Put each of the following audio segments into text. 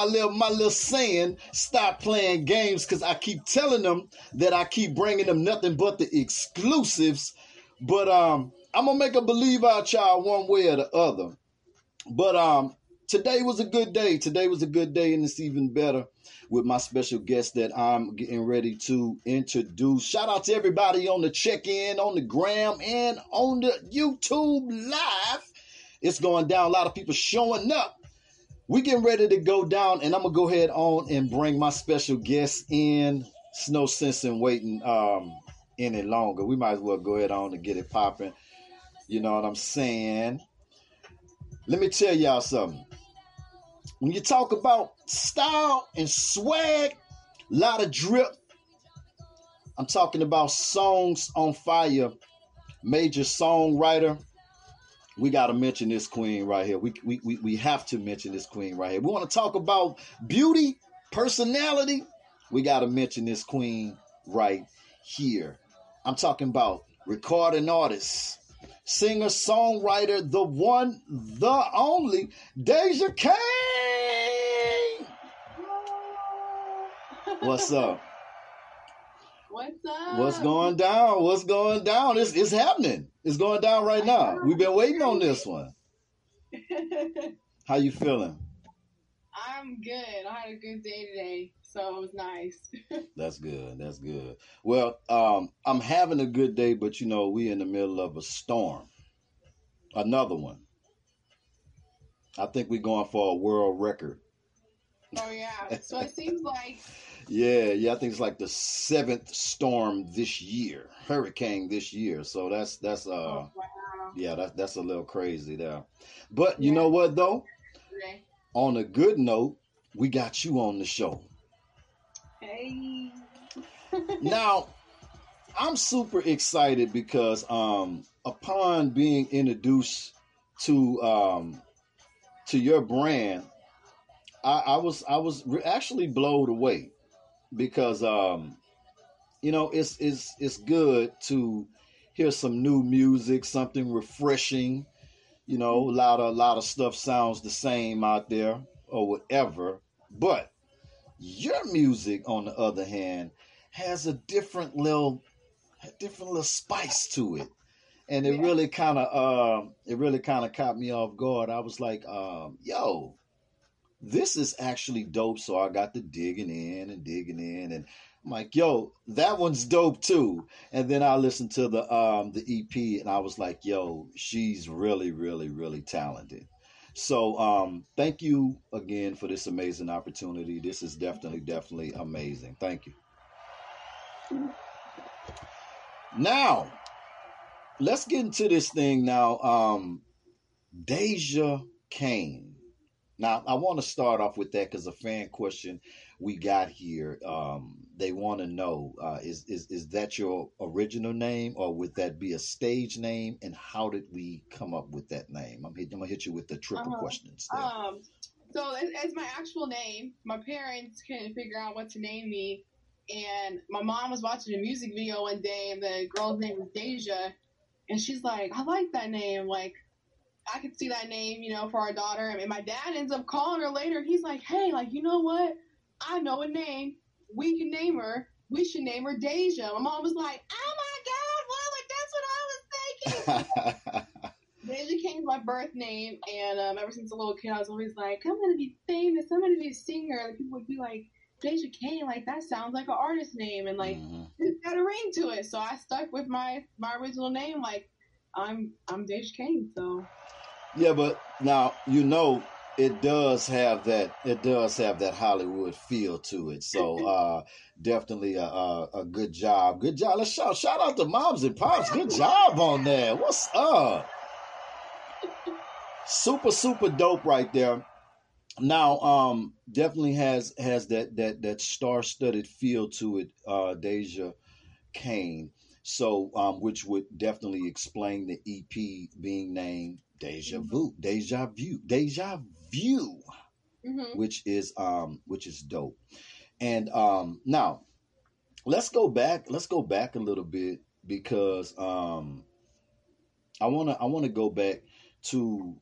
my little my little saying, stop playing games, because I keep telling them that I keep bringing them nothing but the exclusives. But um, I'm gonna make a believe out y'all one way or the other. But um, today was a good day. Today was a good day, and it's even better with my special guest that I'm getting ready to introduce. Shout out to everybody on the check in, on the gram, and on the YouTube live. It's going down. A lot of people showing up. We getting ready to go down, and I'm gonna go ahead on and bring my special guest in. It's no sense in waiting um, any longer. We might as well go ahead on and get it popping. You know what I'm saying? Let me tell y'all something. When you talk about style and swag, a lot of drip. I'm talking about songs on fire. Major songwriter. We got to mention this queen right here. We, we, we, we have to mention this queen right here. We want to talk about beauty, personality. We got to mention this queen right here. I'm talking about recording artist, singer, songwriter, the one, the only, Deja Kane. What's up? What's up? What's going down? What's going down? It's it's happening. It's going down right now. We've been waiting on this one. How you feeling? I'm good. I had a good day today, so it was nice. That's good. That's good. Well, um, I'm having a good day, but you know, we in the middle of a storm. Another one. I think we're going for a world record. Oh yeah. So it seems like Yeah, yeah, I think it's like the seventh storm this year, hurricane this year. So that's that's uh oh, wow. yeah, that's that's a little crazy there. But you Yeah. know what though? On a good note, we got you on the show. Hey. now, I'm super excited because um upon being introduced to um to your brand, I, I was I was actually blown away because um you know it's it's it's good to hear some new music, something refreshing. You know, a lot of a lot of stuff sounds the same out there or whatever, but your music, on the other hand, has a different little, a different little spice to it, and it Yeah. really kind of, um, it really kind of caught me off guard. I was like, um, "Yo, this is actually dope." So I got to digging in and digging in, and I'm like, "Yo, that one's dope too." And then I listened to the um the EP, and I was like, "Yo, she's really, really, really talented." So um, thank you again for this amazing opportunity. This is definitely, definitely amazing. Thank you. Now, let's get into this thing now. Um, Deja Kane. Now, I want to start off with that because a fan question we got here. Um, they want to know uh, is, is is that your original name or would that be a stage name? And how did we come up with that name? I'm, hit, I'm gonna hit you with the triple Uh-huh. questions. There. Um. So as, as my actual name, my parents couldn't figure out what to name me, and my mom was watching a music video one day, and the girl's name was Deja, and she's like, "I like that name. Like, I could see that name, you know, for our daughter." And my dad ends up calling her later, and he's like, "Hey, like, you know what? I know a name. We can name her. We should name her Deja." My mom was like, "Oh my God, well, like that's what I was thinking." Deja Kane's my birth name, and um, ever since a little kid, I was always like, I'm gonna be famous. I'm gonna be a singer. And people would be like, Deja Kane, like that sounds like an artist name, and like Mhm. it's got a ring to it. So I stuck with my my original name. Like I'm I'm Deja Kane. So Yeah, but now you know it does have that. It does have that Hollywood feel to it. So uh, definitely a, a, a good job. Good job. Let's shout shout out to moms and pops. Good job on that. What's up? Super super dope right there. Now, um, definitely has has that that that star studded feel to it. Uh, Deja Kane. So, um, which would definitely explain the EP being named Deja Vu, Deja Vu, Deja Vu, mhm. which is um, which is dope. And um, now, let's go back. Let's go back a little bit because um, I wanna I wanna go back to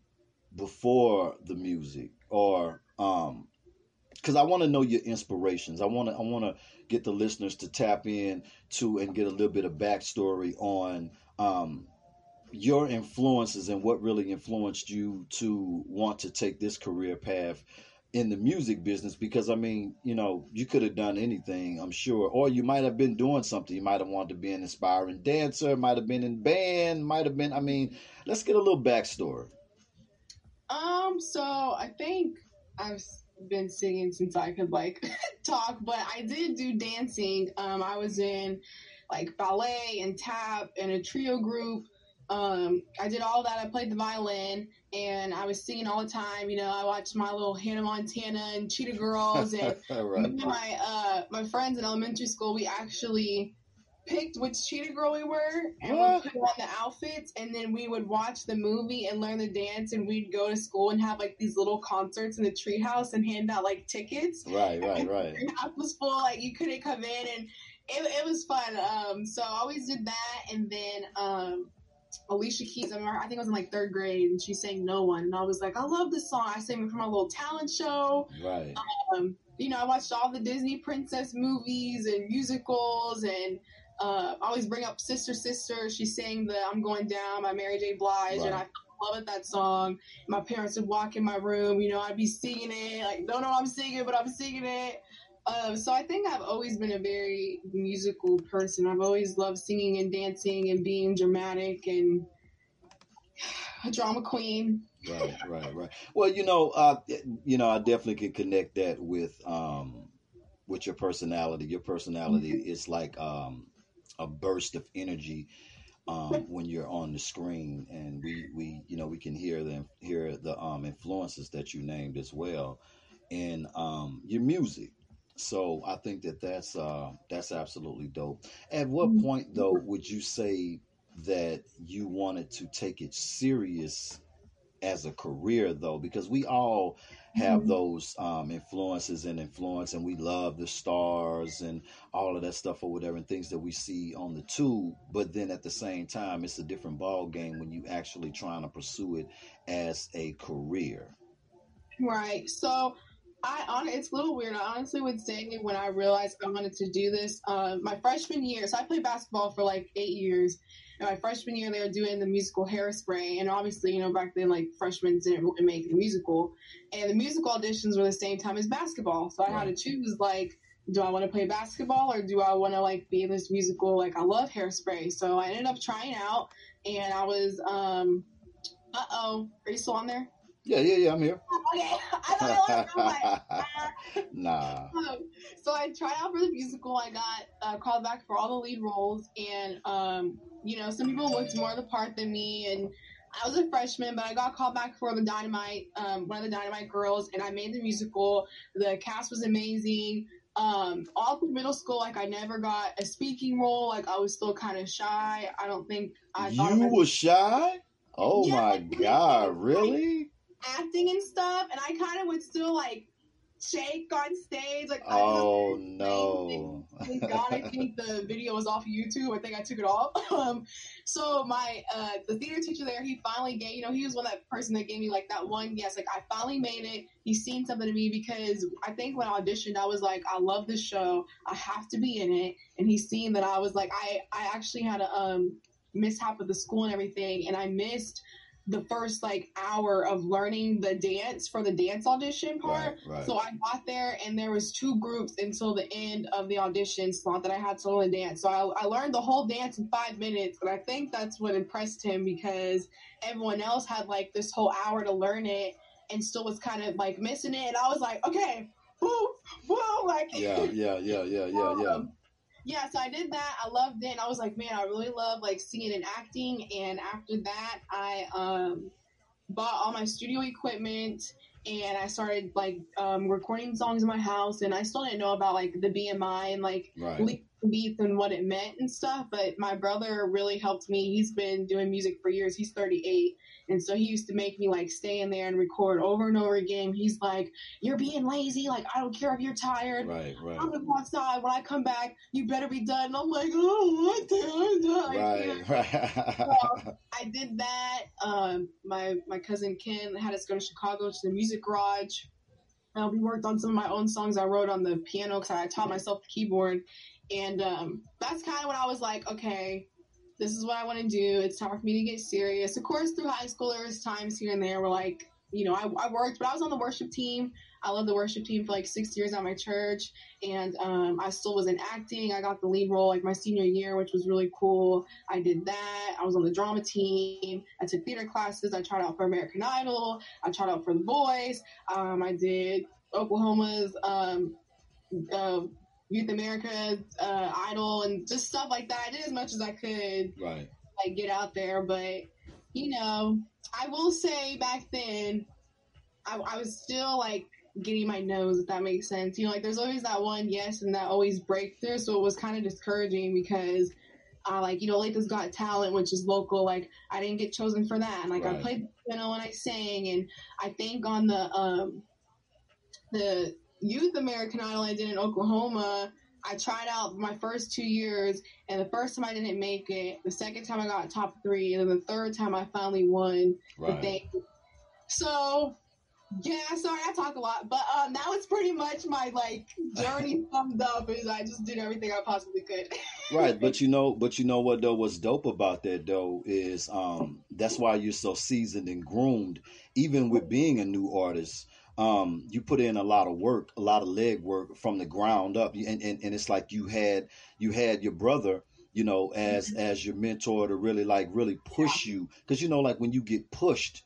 before the music or um, because I want to know your inspirations. I want to I want to get the listeners to tap in to and get a little bit of backstory on um, your influences and what really influenced you to want to take this career path in the music business because I mean, you know, you could have done anything, I'm sure, or you might have been doing something. You might have wanted to be an inspiring dancer, might have been in band, might have been. I mean, let's get a little backstory. Um, so I think I've been singing since I could like talk, but I did do dancing. Um, I was in like ballet and tap and a trio group. Um, I did all that. I played the violin and I was singing all the time. You know, I watched my little Hannah Montana and Cheetah Girls, and right. my uh, my friends in elementary school. We actually picked which cheetah girl we were and what? we put on the outfits and then we would watch the movie and learn the dance and we'd go to school and have like these little concerts in the treehouse and hand out like tickets. Right, right, right. The house was full, like you couldn't come in and it, it was fun. Um, so I always did that and then um Alicia Keys, I remember, I think I was in like third grade, and she sang "No One," and I was like, I love this song. I sang it from my little talent show. Right. Um, you know, I watched all the Disney princess movies and musicals, and uh, I always bring up "Sister, Sister." She sang the "I'm Going Down" by Mary J. Blige, right. and I loved that song. My parents would walk in my room, you know, I'd be singing it, like don't know I'm singing, but I'm singing it. Um, so I think I've always been a very musical person. I've always loved singing and dancing and being dramatic and a drama queen. right, right, right. Well, you know, uh, you know, I definitely can connect that with um, with your personality. Your personality mm-hmm. is like um, a burst of energy um, when you're on the screen, and we, we, you know, we can hear the hear the um, influences that you named as well in um, your music. So I think that that's uh, that's absolutely dope. At what mm-hmm. point though would you say that you wanted to take it serious as a career though? Because we all have mm-hmm. those um, influences and influence, and we love the stars and all of that stuff or whatever, and things that we see on the tube. But then at the same time, it's a different ball game when you actually trying to pursue it as a career. Right. So I on it's a little weird. I honestly would say when I realized I wanted to do this, uh, my freshman year. So I played basketball for like eight years. My freshman year, they were doing the musical Hairspray, and obviously, you know, back then, like freshmen didn't really make the musical, and the musical auditions were the same time as basketball. So I had to choose like, do I want to play basketball or do I want to like be in this musical? Like I love Hairspray, so I ended up trying out, and I was, um, uh oh, are you still on there? Yeah, yeah, yeah. I'm here. Okay, I thought like, nah. Um, so I tried out for the musical. I got uh, called back for all the lead roles, and um, you know, some people looked more the part than me, and I was a freshman, but I got called back for the Dynamite, um, one of the Dynamite girls, and I made the musical. The cast was amazing. Um, all through middle school, like I never got a speaking role. Like I was still kind of shy. I don't think I. You were shy. Oh yeah, my god! Really? Acting and stuff, and I kind of would still like shake on stage. Like, oh no! Thank God, I think the video was off of YouTube. I think I took it off. Um, so my uh, the theater teacher there, he finally gave you know he was one of that person that gave me like that one yes, like I finally made it. He's seen something to me because I think when I auditioned, I was like, I love this show. I have to be in it, and he's seen that I was like, I I actually had a um mishap with the school and everything, and I missed the first like hour of learning the dance for the dance audition part. Right, right. So I got there and there was two groups until the end of the audition slot that I had to learn dance. So I, I learned the whole dance in five minutes, and I think that's what impressed him because everyone else had like this whole hour to learn it and still was kind of like missing it. And I was like, okay, woo, woo, like yeah, yeah, yeah, yeah, yeah, yeah. Um, yeah, so I did that. I loved it. And I was like, man, I really love like singing and acting. And after that, I um, bought all my studio equipment and I started like um, recording songs in my house. And I still didn't know about like the BMI and like right. Beats and what it meant and stuff. But my brother really helped me. He's been doing music for years. He's 38 and so he used to make me like stay in there and record over and over again. He's like, You're being lazy. Like, I don't care if you're tired. Right, right. I'm gonna go outside. When I come back, you better be done. And I'm like, Oh, what the Right, right. so I did that. Um, my, my cousin Ken had us go to Chicago to the music garage. Uh, we worked on some of my own songs I wrote on the piano because I taught myself the keyboard, and um, that's kind of when I was like, okay, this is what I want to do. It's time for me to get serious. Of course, through high school, there was times here and there where like, you know, I, I worked, but I was on the worship team. I led the worship team for like six years at my church, and um, I still was in acting. I got the lead role like my senior year, which was really cool. I did that. I was on the drama team. I took theater classes. I tried out for American Idol. I tried out for The Voice. Um, I did Oklahoma's um, uh, Youth America uh, Idol and just stuff like that. I did as much as I could, right? Like get out there, but you know, I will say back then, I, I was still like getting my nose, if that makes sense. You know, like there's always that one yes and that always breakthrough. So it was kind of discouraging because uh, like, you know, Latha's Got Talent, which is local, like I didn't get chosen for that. And like right. I played piano and I sang and I think on the um the youth American Idol I did in Oklahoma, I tried out my first two years, and the first time I didn't make it. The second time I got top three, and then the third time I finally won right. the thing. So yeah, sorry, I talk a lot, but um, that was pretty much my like journey summed up. Is I just did everything I possibly could. right, but you know, but you know what though? What's dope about that though is um, that's why you're so seasoned and groomed, even with being a new artist. Um, you put in a lot of work, a lot of leg work from the ground up, and, and, and it's like you had you had your brother you know as mm-hmm. as your mentor to really like really push you because you know like when you get pushed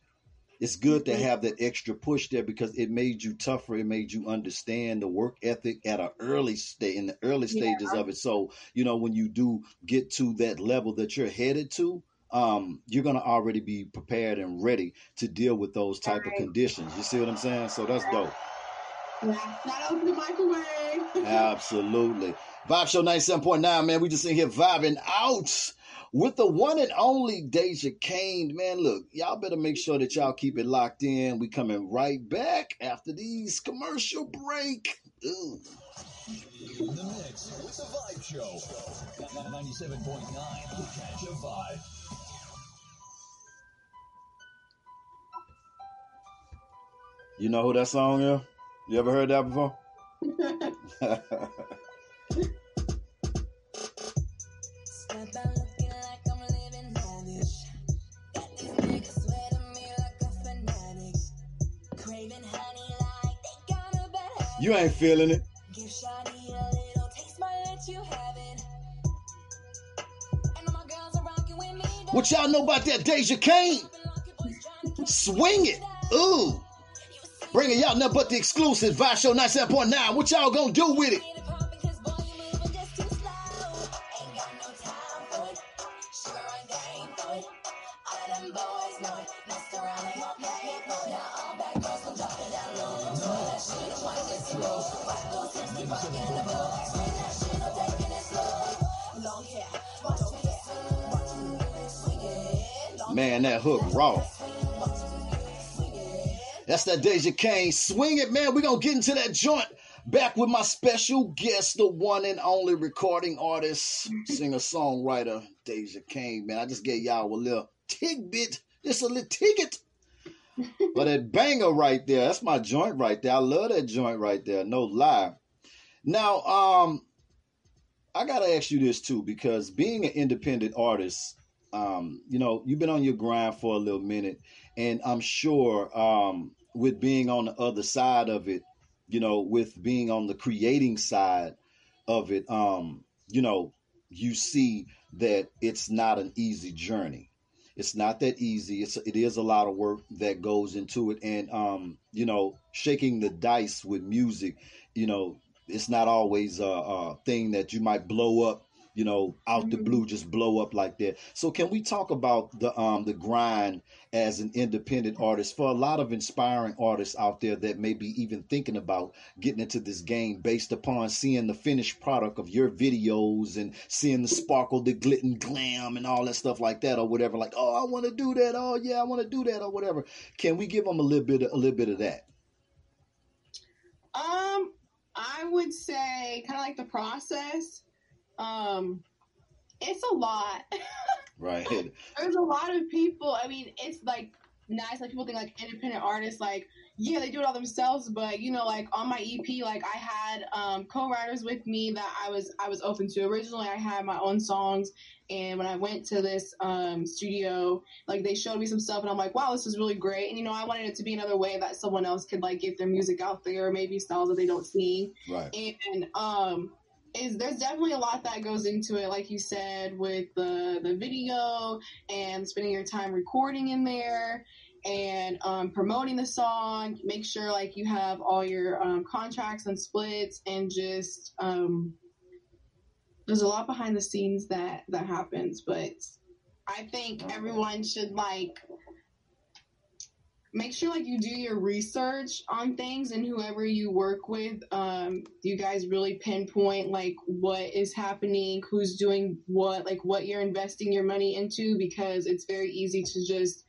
it's good to mm-hmm. have that extra push there because it made you tougher. It made you understand the work ethic at an early state in the early stages yeah. of it. So, you know, when you do get to that level that you're headed to, um, you're gonna already be prepared and ready to deal with those type right. of conditions. You see what I'm saying? So that's dope. Not open the microwave. Absolutely. Vibe Show 97.9, man. We just in here vibing out with the one and only Deja Kane. Man, look, y'all better make sure that y'all keep it locked in. We coming right back after these commercial break. Ooh. The mix with the Vibe Show. 97.9 Catch a Vibe. You know who that song is? You ever heard that before? You ain't feeling it. What y'all know about that Deja Kane? Swing it. Ooh. Bringing y'all nothing but the exclusive Vibe Show 97.9. What y'all gonna do with it? Man, that hook raw. That's that Deja Kane. Swing it, man. We're going to get into that joint. Back with my special guest, the one and only recording artist, singer songwriter, Deja Kane. Man, I just gave y'all a little tidbit, just a little ticket. but that banger right there, that's my joint right there. I love that joint right there. No lie. Now, um, I gotta ask you this too, because being an independent artist, um, you know, you've been on your grind for a little minute, and I'm sure um, with being on the other side of it, you know, with being on the creating side of it, um, you know, you see that it's not an easy journey. It's not that easy. It's it is a lot of work that goes into it, and um, you know, shaking the dice with music, you know, it's not always a, a thing that you might blow up you know, out the mm-hmm. blue, just blow up like that. So can we talk about the um the grind as an independent artist for a lot of inspiring artists out there that may be even thinking about getting into this game based upon seeing the finished product of your videos and seeing the sparkle, the glit and glam and all that stuff like that or whatever. Like, oh, I want to do that. Oh, yeah, I want to do that or whatever. Can we give them a little bit of, a little bit of that? Um, I would say kind of like the process um, it's a lot. right. There's a lot of people. I mean, it's like nice. Like people think like independent artists, like yeah, they do it all themselves. But you know, like on my EP, like I had um, co-writers with me that I was I was open to. Originally, I had my own songs, and when I went to this um, studio, like they showed me some stuff, and I'm like, wow, this is really great. And you know, I wanted it to be another way that someone else could like get their music out there, maybe styles that they don't see. Right. And um, is there's definitely a lot that goes into it, like you said, with the the video and spending your time recording in there and um, promoting the song. Make sure like you have all your um, contracts and splits, and just um, there's a lot behind the scenes that that happens. But I think everyone should like make sure like you do your research on things and whoever you work with um you guys really pinpoint like what is happening who's doing what like what you're investing your money into because it's very easy to just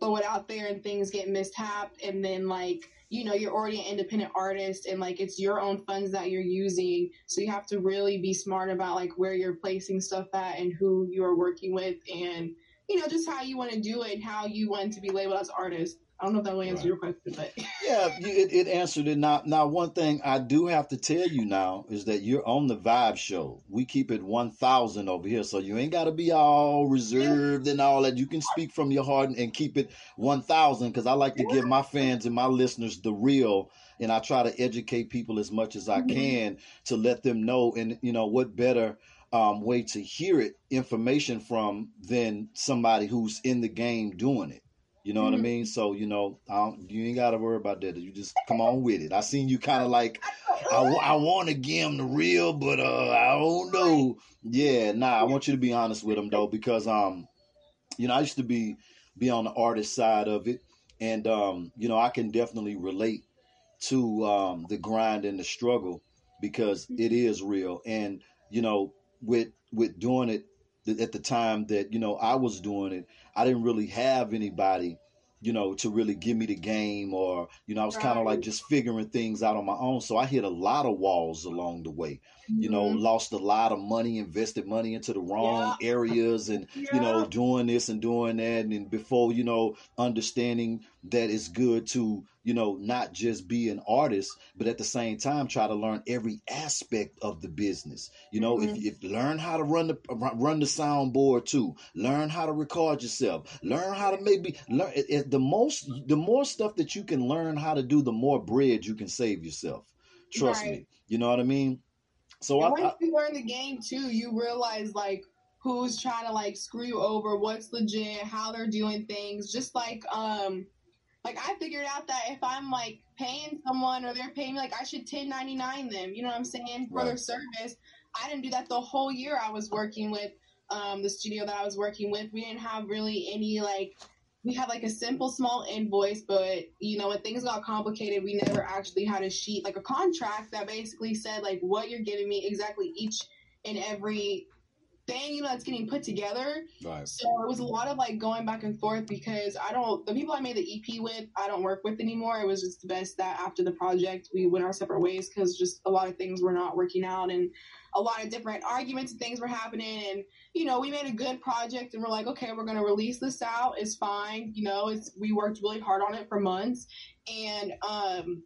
throw it out there and things get mishapped. And then like you know you're already an independent artist and like it's your own funds that you're using. So you have to really be smart about like where you're placing stuff at and who you're working with and you know just how you want to do it and how you want to be labeled as artist I don't know if that will answer Right. your question, but Yeah, it, it answered it. Now, now, one thing I do have to tell you now is that you're on the Vibe Show. We keep it one thousand over here, so you ain't got to be all reserved and all that. You can speak from your heart and, and keep it one thousand. Because I like to give my fans and my listeners the real, and I try to educate people as much as I Mhm. can to let them know. And you know what better um, way to hear it information from than somebody who's in the game doing it. You know what I Mhm. mean? So you know, I don't, you ain't got to worry about that. You just come on with it. I seen you kind of like, I, want to give him the real, but uh, I don't know. Yeah, nah. I want you to be honest with him though, because um, you know, I used to be be on the artist side of it, and um, you know, I can definitely relate to um the grind and the struggle because it is real, and you know, with with doing it th- at the time that you know I was doing it, I didn't really have anybody, you know, to really give me the game, or you know, I was kind of like just figuring things out on my own. So I hit a lot of walls along the way. You know, Mhm. lost a lot of money, invested money into the wrong areas, and you know, doing this and doing that, and before you know, understanding that it's good to you know not just be an artist, but at the same time try to learn every aspect of the business. You know, if if learn how to run the run the soundboard too, learn how to record yourself, learn how to maybe learn the most the more stuff that you can learn how to do, the more bread you can save yourself. Trust Right. me. You know what I mean? So I, And I once you learn the game too, you realize like who's trying to like screw you over, what's legit, how they're doing things. Just like um like I figured out that if I'm like paying someone or they're paying me like I should ten ninety nine them, you know what I'm saying, for their service. I didn't do that the whole year I was working with um the studio that I was working with. We didn't have really any like we had like a simple small invoice, but you know, when things got complicated, we never actually had a sheet, like a contract that basically said like what you're giving me exactly each and every thing, you know, that's getting put together. right. So it was a lot of like going back and forth because I don't, the people I made the EP with, I don't work with anymore. It was just the best that after the project, we went our separate ways because just a lot of things were not working out and a lot of different arguments and things were happening. And, you know, we made a good project and we're like, okay, we're going to release this out. It's fine. You know, it's, we worked really hard on it for months. And, um,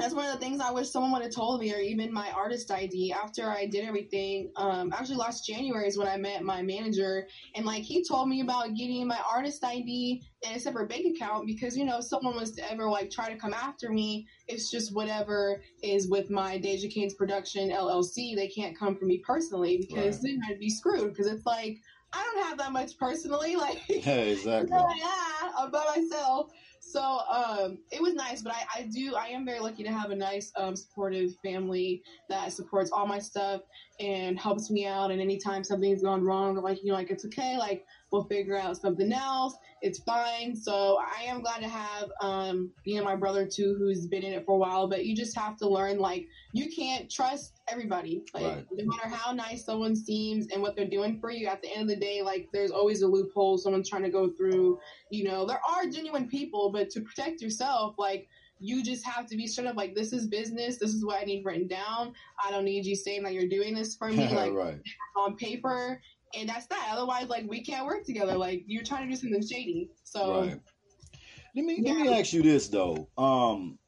that's one of the things I wish someone would have told me, or even my artist ID after I did everything. Um, actually, last January is when I met my manager, and like he told me about getting my artist ID and a separate bank account because you know if someone was to ever like try to come after me, it's just whatever is with my Deja Kane's production LLC. They can't come for me personally because Right. then I'd be screwed because it's like I don't have that much personally, like. Yeah, exactly. yeah, I'm by myself. So um, it was nice, but I, I do I am very lucky to have a nice um, supportive family that supports all my stuff and helps me out. And anytime something's gone wrong, like you know like it's okay, like we'll figure out something else. It's fine. So I am glad to have um, you know my brother too, who's been in it for a while. But you just have to learn like you can't trust everybody. Like Right. no matter how nice someone seems and what they're doing for you, at the end of the day, like there's always a loophole someone's trying to go through. You know, there are genuine people, but to protect yourself, like you just have to be straight up like this is business, this is what I need written down. I don't need you saying that you're doing this for me, like right. on paper. And that's that. Otherwise, like we can't work together. Like you're trying to do something shady. So Right. Let me let me ask you this though. Um,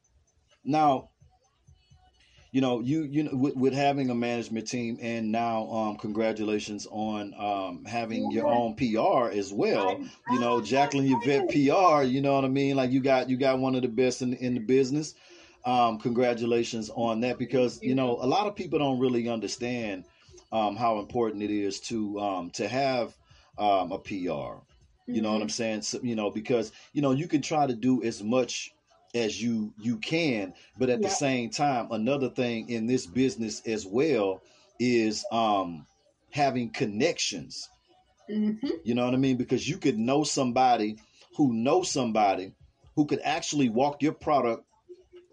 now, you know, you you know, with, with having a management team, and now, um, congratulations on um having your own PR as well. You know, Jacqueline Yvette. PR. You know what I mean? Like you got you got one of the best in in the business. Um, congratulations on that because you know a lot of people don't really understand um, how important it is to um, to have um, a PR. You know what. I'm saying? So, you know, because you know you can try to do as much as you you can, but at the same time, another thing in this business as well is um, having connections. Mhm. You know what I mean? Because you could know somebody who knows somebody who could actually walk your product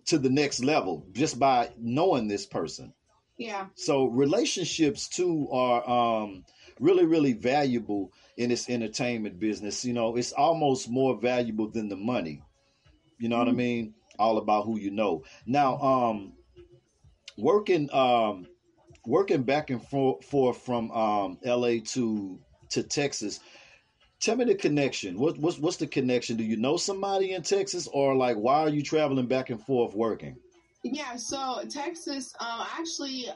to the next level just by knowing this person. Yeah. So relationships too are um, really, really valuable in this entertainment business. You know, it's almost more valuable than the money. You know what I Mhm. mean? All about who you know. Now, um, working um, working back and forth, forth from um, L.A. to to Texas. Tell me the connection. What, what's what's the connection? Do you know somebody in Texas, or like why are you traveling back and forth working? Yeah, so Texas, um, actually,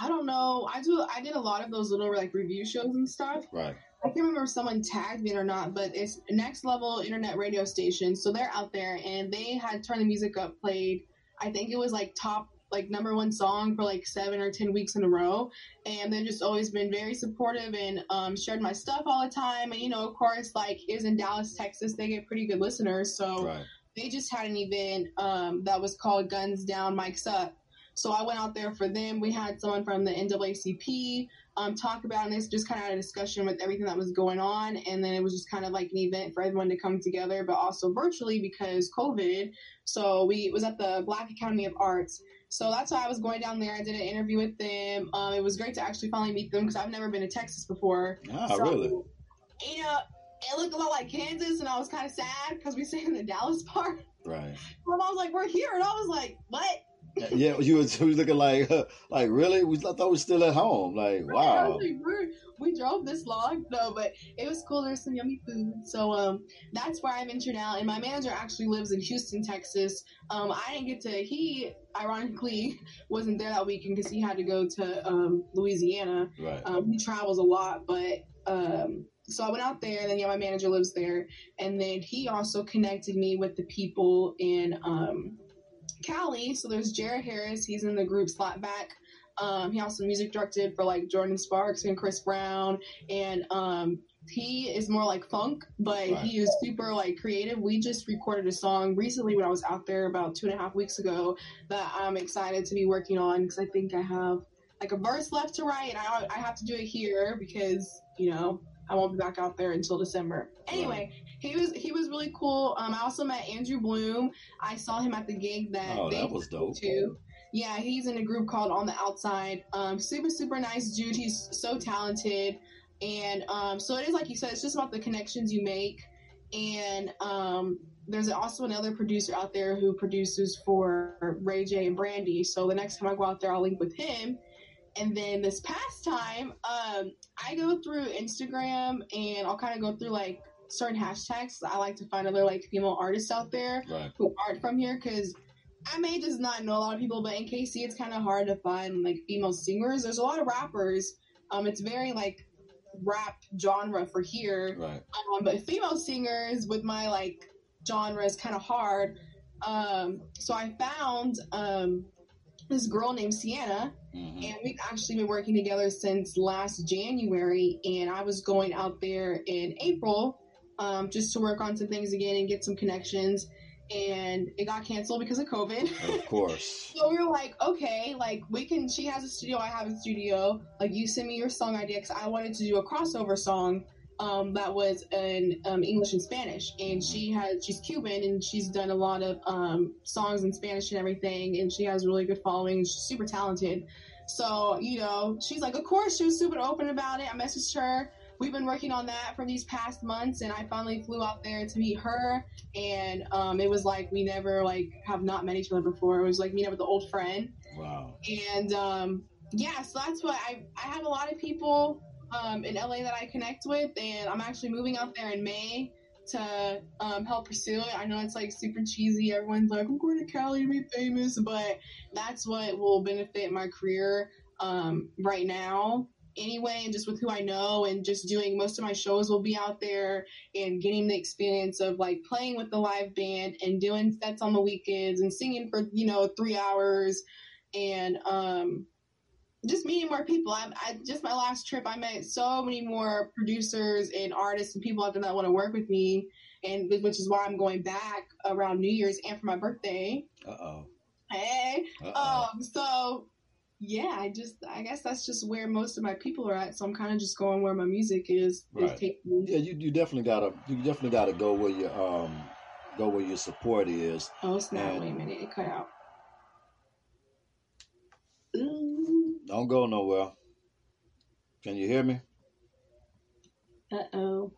I don't know. I do. I did a lot of those little like review shows and stuff. Right. I can't remember if someone tagged me or not, but it's Next Level Internet Radio Station. So they're out there, and they had Turn the Music Up played. I think it was like top like number one song for like seven or ten weeks in a row, and they've just always been very supportive and um, shared my stuff all the time. And you know, of course, like is in Dallas, Texas, they get pretty good listeners. So Right. They just had an event um, that was called Guns Down, Mics Up. So I went out there for them. We had someone from the NAACP um, talk about this, just kind of had a discussion with everything that was going on. And then it was just kind of like an event for everyone to come together, but also virtually because COVID. So we it was at the Black Academy of Arts. So that's why I was going down there. I did an interview with them. Um, it was great to actually finally meet them because I've never been to Texas before. Ah, So, really? You know, it looked a lot like Kansas, and I was kind of sad because we stayed in the Dallas part. Right. My mom was like, "We're here," and I was like, "What?" Yeah, you was, you was looking like, like really? We I thought we were still at home. Like, wow. like, We're, we drove this long, no, but it was cool. There's some yummy food, so um, that's where I ventured out. And my manager actually lives in Houston, Texas. Um, I didn't get to. He ironically wasn't there that weekend because he had to go to um Louisiana. Right. Um, he travels a lot, but um, so I went out there, and then yeah, my manager lives there, and then he also connected me with the people in um, Cali. So there's Jared Harris, he's in the group Slapback. Um, he also music directed for like Jordin Sparks and Chris Brown, and um, he is more like funk, but Right. he is super like creative. We just recorded a song recently when I was out there about two and a half weeks ago that I'm excited to be working on because I think I have like a verse left to write, and I I have to do it here because you know I won't be back out there until December. Anyway, he was he was really cool. Um, I also met Andrew Bloom. I saw him at the gig that Oh, that was dope. too. Yeah, he's in a group called On the Outside. Um, super super nice dude. He's so talented, and um, so it is like you said. It's just about the connections you make, and um, there's also another producer out there who produces for Ray J and Brandy. So the next time I go out there, I'll link with him. And then this past time, um, I go through Instagram and I'll kind of go through like certain hashtags. I like to find other like female artists out there Right. who aren't from here because I may just not know a lot of people, but in KC it's kind of hard to find like female singers. There's a lot of rappers. Um, it's very like rap genre for here. Right. Um, but female singers with my like genre is kind of hard. Um, so I found um, this girl named Sienna, hmm and we've actually been working together since last January. And I was going out there in April um, just to work on some things again and get some connections. And it got canceled because of COVID. Of course. So we were like, okay, like we can. She has a studio, I have a studio. Like you send me your song idea because I wanted to do a crossover song um, that was in um, English and Spanish. And she has, she's Cuban and she's done a lot of um, songs in Spanish and everything. And she has a really good following. And she's super talented. So you know, she's like, of course, she was super open about it. I messaged her. We've been working on that for these past months, and I finally flew out there to meet her and um, it was like we never like have not met each other before. It was like meeting up with an old friend, Wow. and um, yeah, so that's what I I have a lot of people um, in LA that I connect with, and I'm actually moving out there in May. to um, help pursue it. I know it's like super cheesy. Everyone's like, I'm going to Cali to be famous, but that's what will benefit my career um, right now anyway and just with who I know and just doing most of my shows will be out there and getting the experience of like playing with the live band and doing sets on the weekends and singing for you know three hours and um just meeting more people. I, I just my last trip, I met so many more producers and artists and people out there that want to work with me, and which is why I'm going back around New Year's and for my birthday. Uh oh. Hey, Uh-oh. um, so yeah, I just I guess that's just where most of my people are at. So I'm kind of just going where my music is Right. is. Yeah, you, you definitely gotta you definitely gotta go where your um go where your support is. Oh snap! And- Wait a minute, it cut out. Don't go nowhere. Can you hear me? uh oh.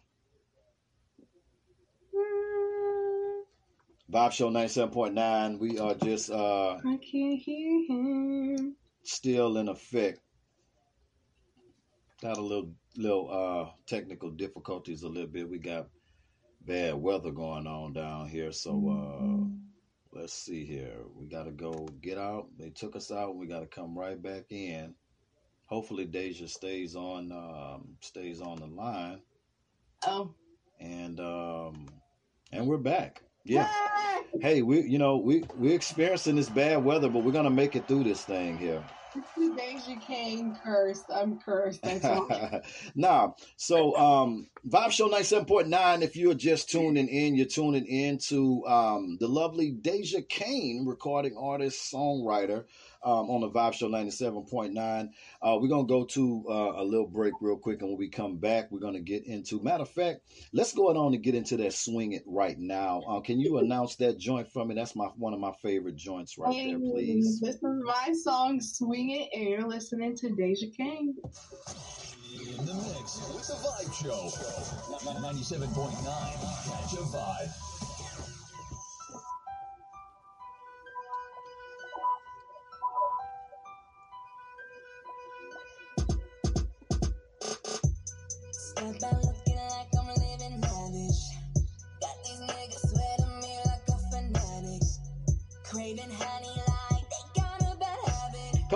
Vibe Show 97.9. We are just uh I can't hear him. still in effect. Got a little little uh technical difficulties a little bit. We got bad weather going on down here, so uh let's see here. We gotta go get out. They took us out. We gotta come right back in. Hopefully Deja stays on um stays on the line Oh. and um and we're back. Yeah. Ah! Hey, we you know, we we're experiencing this bad weather, but we're gonna make it through this thing here. Deja Kane cursed. I'm cursed. Nah, so um Vibe Show 97.9, if you're just tuning in, you're tuning in to um the lovely Deja Kane, recording artist, songwriter, um, on the Vibe Show 97.9. Uh, we're gonna go to uh, a little break real quick, and when we come back, we're gonna get into matter of fact, let's go on and get into that swing it right now. Uh, can you announce that joint for me? That's my one of my favorite joints right there, please. This is my song, Swing It, and you're listening to Deja Kane. In the mix with the Vibe Show. 97.9. Catch a vibe.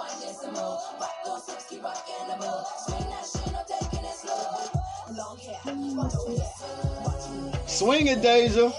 Rock those hips, keep the. Swing that shit, no taking it slow. Long hair, watch me Swing it, Deja.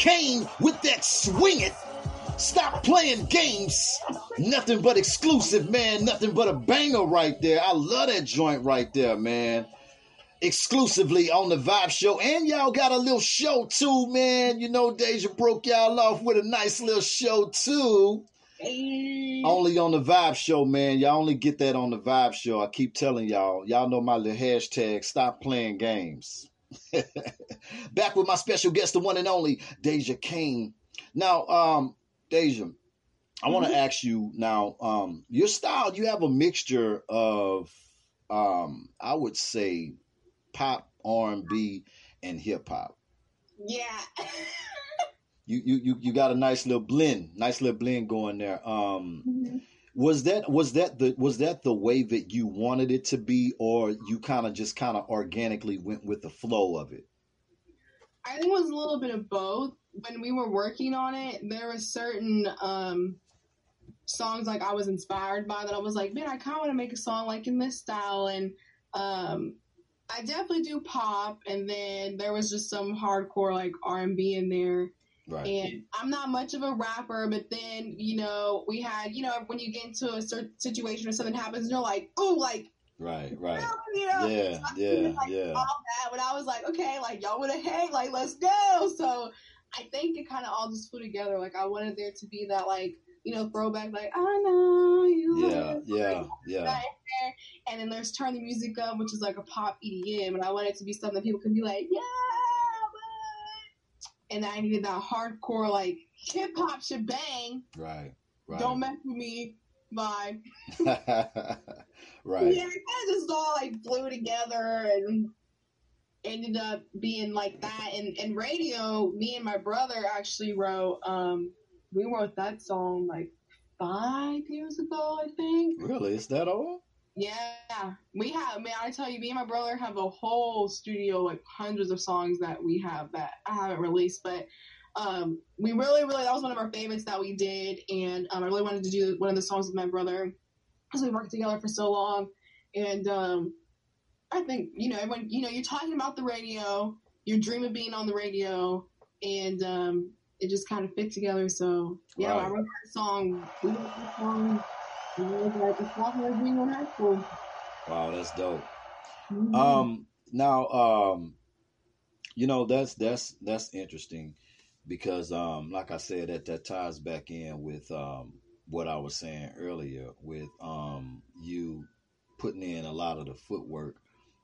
Kane with that swing it. Stop playing games. Nothing but exclusive, man. Nothing but a banger right there. I love that joint right there, man. exclusively on the Vibe Show. And y'all got a little show too, man. You know, Deja broke y'all off with a nice little show too. Hey. Only on the Vibe Show, man. Y'all only get that on the Vibe Show. I keep telling y'all. Y'all know my little hashtag, stop playing games. Back with my special guest, the one and only Deja Kane. Now, um, Deja, I want to ask you now, um, your style, you have a mixture of um, I would say pop, R and B, and hip hop. Yeah. You, you you you got a nice little blend, nice little blend going there. Um, was that was that the was that the way that you wanted it to be, or you kind of just kind of organically went with the flow of it? I think it was a little bit of both. When we were working on it, there were certain um, songs like I was inspired by that I was like, man, I kind of want to make a song like in this style, and um, I definitely do pop. And then there was just some hardcore like R and B in there. Right. And I'm not much of a rapper, but then you know we had you know when you get into a certain situation or something happens, and you're like, oh, like Right. Right. you know, Yeah. so Yeah. like, Yeah. all that. But I was like, okay, like y'all would have hang, like let's go. So I think it kind of all just flew together. Like I wanted there to be that like you know throwback, like I know you. Yeah. Yeah. Yeah. that in there. And then there's turn the music up, which is like a pop EDM, and I wanted it to be something that people could be like, yeah. What?" And I needed that hardcore like hip hop shebang. Right. Right. Don't mess with me vibe. right. Yeah, it kind of just all like flew together and ended up being like that. And and radio, me and my brother actually wrote. Um, we wrote that song like five years ago, I think. Really? Is that all? Yeah, we have. Man, I tell you, me and my brother have a whole studio, like hundreds of songs that we have that I haven't released, but. Um, we really, really, that was one of our favorites that we did, and um, I really wanted to do one of the songs with my brother because we worked together for so long. And um, I think you know, everyone, you know, you're talking about the radio, your dream of being on the radio, and um, it just kind of fit together. So yeah, Right. I wrote that song. We wrote that song. We wrote that the song I in high school. Wow, that's dope. Mhm. Um, now, um, you know, that's that's that's interesting because, um, like I said, that that ties back in with um what I was saying earlier with um you putting in a lot of the footwork,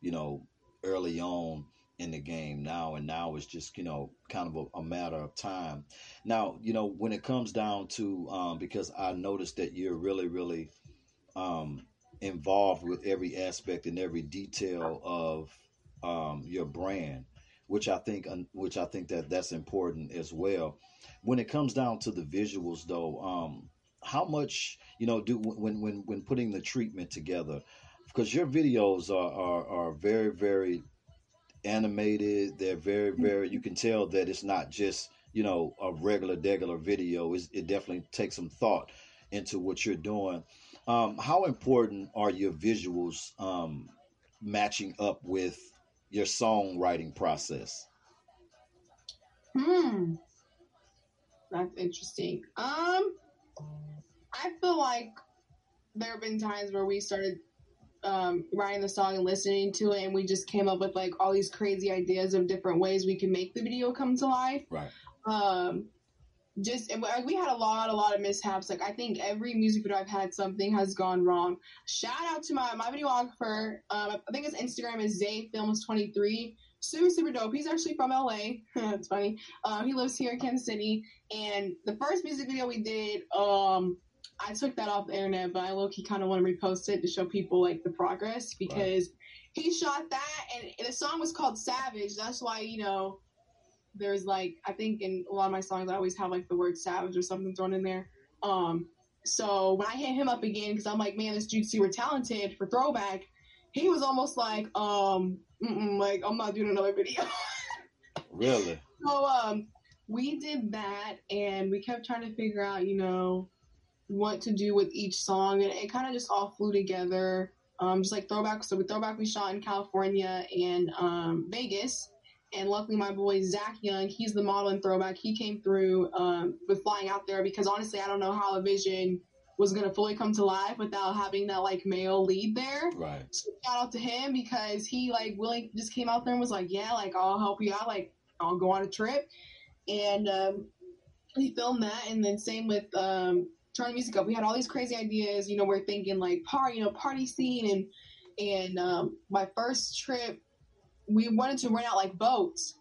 you know, early on in the game now and now it's just you know kind of a, a matter of time now you know when it comes down to um because i noticed that you're really really um involved with every aspect and every detail of um, your brand, which I think which I think that that's important as well. When it comes down to the visuals, though, um, how much you know do when when when putting the treatment together, because your videos are are, are very very animated. They're very very. You can tell that it's not just you know a regular degular video. It's, it definitely takes some thought into what you're doing. Um, how important are your visuals um, matching up with your songwriting process? Hmm. That's interesting. Um, I feel like there have been times where we started um, writing the song and listening to it, and we just came up with like all these crazy ideas of different ways we can make the video come to life. Right. Um, just we- had a lot, a lot of mishaps. Like I think every music video I've had, something has gone wrong. Shout out to my my videographer. Um, I think his Instagram is Zay Films twenty three. Super super dope. He's actually from LA. it's funny. Um, he lives here in Kansas City. And the first music video we did, um, I took that off the internet, but I low key kind of want to repost it to show people like the progress because he shot that, and the song was called Savage. That's why you know there's like I think in a lot of my songs I always have like the word savage or something thrown in there. Um, so when I hit him up again because I'm like, man, this dude's super talented for throwback. He was almost like, um, like I'm not doing another video. Really? So um, we did that, and we kept trying to figure out, you know, what to do with each song, and it kind of just all flew together. Um, just like throwback. So with throwback, we shot in California and um, Vegas, and luckily my boy Zach Young, he's the model in throwback. He came through um, with flying out there because honestly, I don't know how a vision was gonna fully come to life without having that like male lead there. Right. So shout out to him because he like willing just came out there and was like, yeah, like I'll help you out, like I'll go on a trip, and um, we filmed that, and then same with um, turn the music up. We had all these crazy ideas. You know, we're thinking like party, you know, party scene, and and um, my first trip, we wanted to rent out like boats.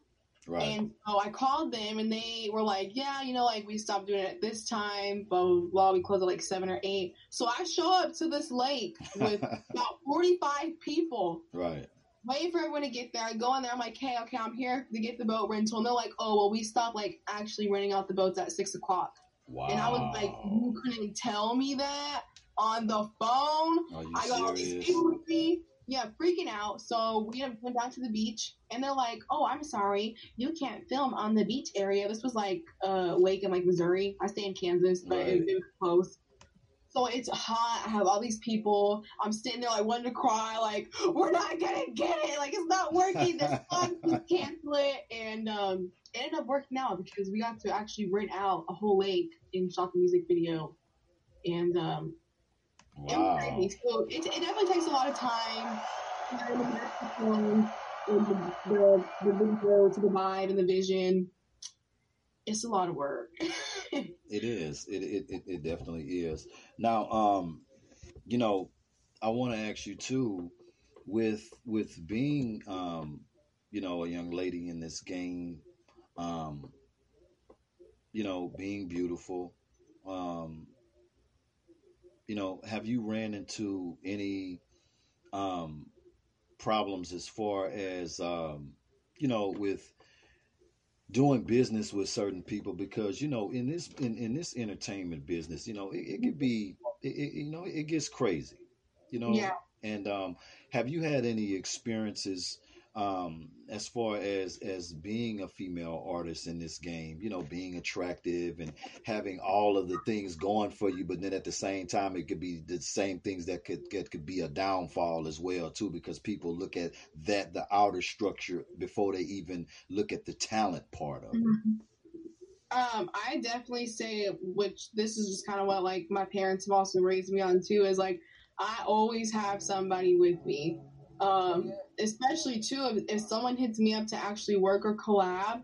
Right. And so I called them and they were like, yeah, you know, like we stopped doing it at this time, blah, blah, blah. We closed at like seven or eight. So I show up to this lake with about 45 people, right. waiting for everyone to get there. I go in there, I'm like, hey, okay, I'm here to get the boat rental. And they're like, oh, well, we stopped like actually renting out the boats at six o'clock. Wow. And I was like, you couldn't tell me that on the phone. I got all these people with me. Yeah, freaking out. So we went down to the beach, and they're like, "Oh, I'm sorry, you can't film on the beach area." This was like uh, a lake in like Missouri. I stay in Kansas, but Right. it, it was close. So it's hot. I have all these people. I'm sitting there like wanting to cry, like we're not gonna get it. Like it's not working. This song, just cancel it. And um, it ended up working out because we got to actually rent out a whole lake and shot the music video. And um, it Wow. crazy. So it, it definitely takes a lot of time. You know, the and the, the, the video to the vibe and the vision. It's a lot of work. It is. It, it it it definitely is. Now, um, you know, I want to ask you too, with with being, um, you know, a young lady in this game, um, you know, being beautiful, um, you know, have you ran into any um problems as far as um, you know, with doing business with certain people because you know in this in, in this entertainment business you know it, it could be it, it, you know it gets crazy you know Yeah. and um have you had any experiences um as far as as being a female artist in this game you know being attractive and having all of the things going for you but then at the same time it could be the same things that could that could be a downfall as well too because people look at that the outer structure before they even look at the talent part of it Um, I definitely say, which this is just kind of what like my parents have also raised me on too, is like I always have somebody with me. Um, especially too if, if someone hits me up to actually work or collab,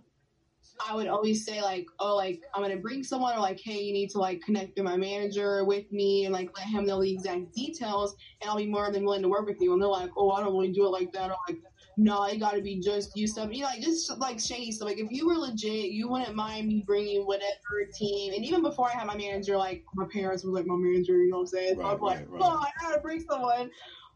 I would always say like, oh, like I'm gonna bring someone, or like, hey, you need to like connect with my manager with me and like let him know the exact details, and I'll be more than willing to work with you. And they're like, oh, I don't really do it like that. Or like, no, it got to be just you stuff. You know, like just like shady stuff. Like if you were legit, you wouldn't mind me bringing whatever team. And even before I had my manager, like my parents were like my manager. You know what I'm saying? So Right, I'm like, right, right. oh, I gotta bring someone.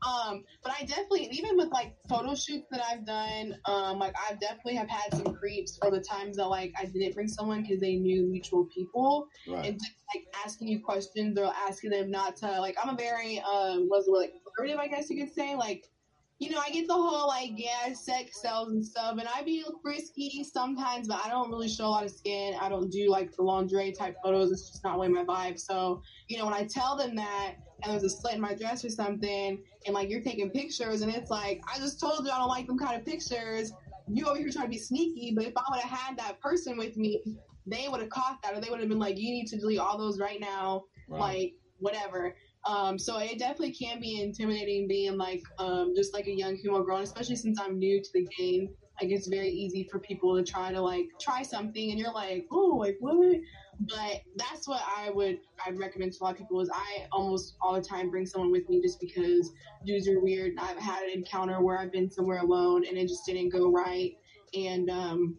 Um, but I definitely, even with like photo shoots that I've done, um, like I definitely have had some creeps for the times that like I didn't bring someone because they knew mutual people. Right. And just like asking you questions or asking them not to like I'm a very um word like flirtive I guess you could say like you know I get the whole like yeah sex sells and stuff and I be frisky sometimes but I don't really show a lot of skin. I don't do like the lingerie type photos. It's just not really my vibe. So you know when I tell them that and there's a slit in my dress or something and like you're taking pictures and it's like I just told you I don't like them kind of pictures. You over here trying to be sneaky but if I would have had that person with me they would have caught that or they would have been like you need to delete all those right now like whatever um so it definitely can be intimidating being like um just like a young female girl especially since i'm new to the game like it's very easy for people to try to like try something and you're like oh like what but that's what i would i recommend to a lot of people is i almost all the time bring someone with me just because dudes are weird and i've had an encounter where i've been somewhere alone and it just didn't go right and um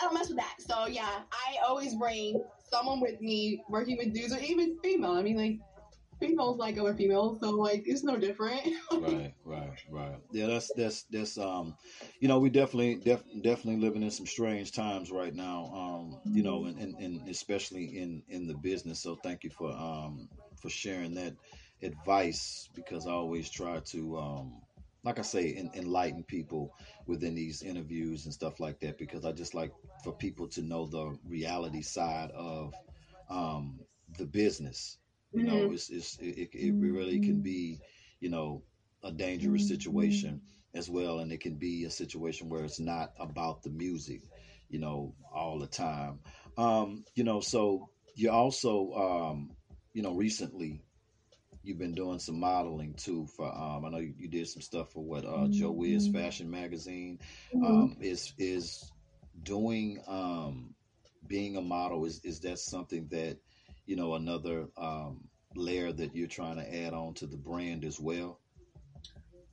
I don't mess with that. So yeah, I always bring someone with me working with dudes or even female. I mean, like females like other females, so like it's no different. right, right, right. Yeah, that's that's that's um, you know, we definitely def, definitely living in some strange times right now. Um, you know, and, and, and especially in in the business. So thank you for um for sharing that advice because I always try to um like I say, en- enlighten people within these interviews and stuff like that because I just like for people to know the reality side of um, the business. You know, it's, it's it, it, really can be, you know, a dangerous situation as well, and it can be a situation where it's not about the music, you know, all the time. Um, you know, so you also um, you know, recently you've been doing some modeling too for um I know you, you did some stuff for what uh Joe Wiz Mhm. Fashion Magazine. Mhm. Um is is doing um being a model is is that something that you know another um layer that you're trying to add on to the brand as well?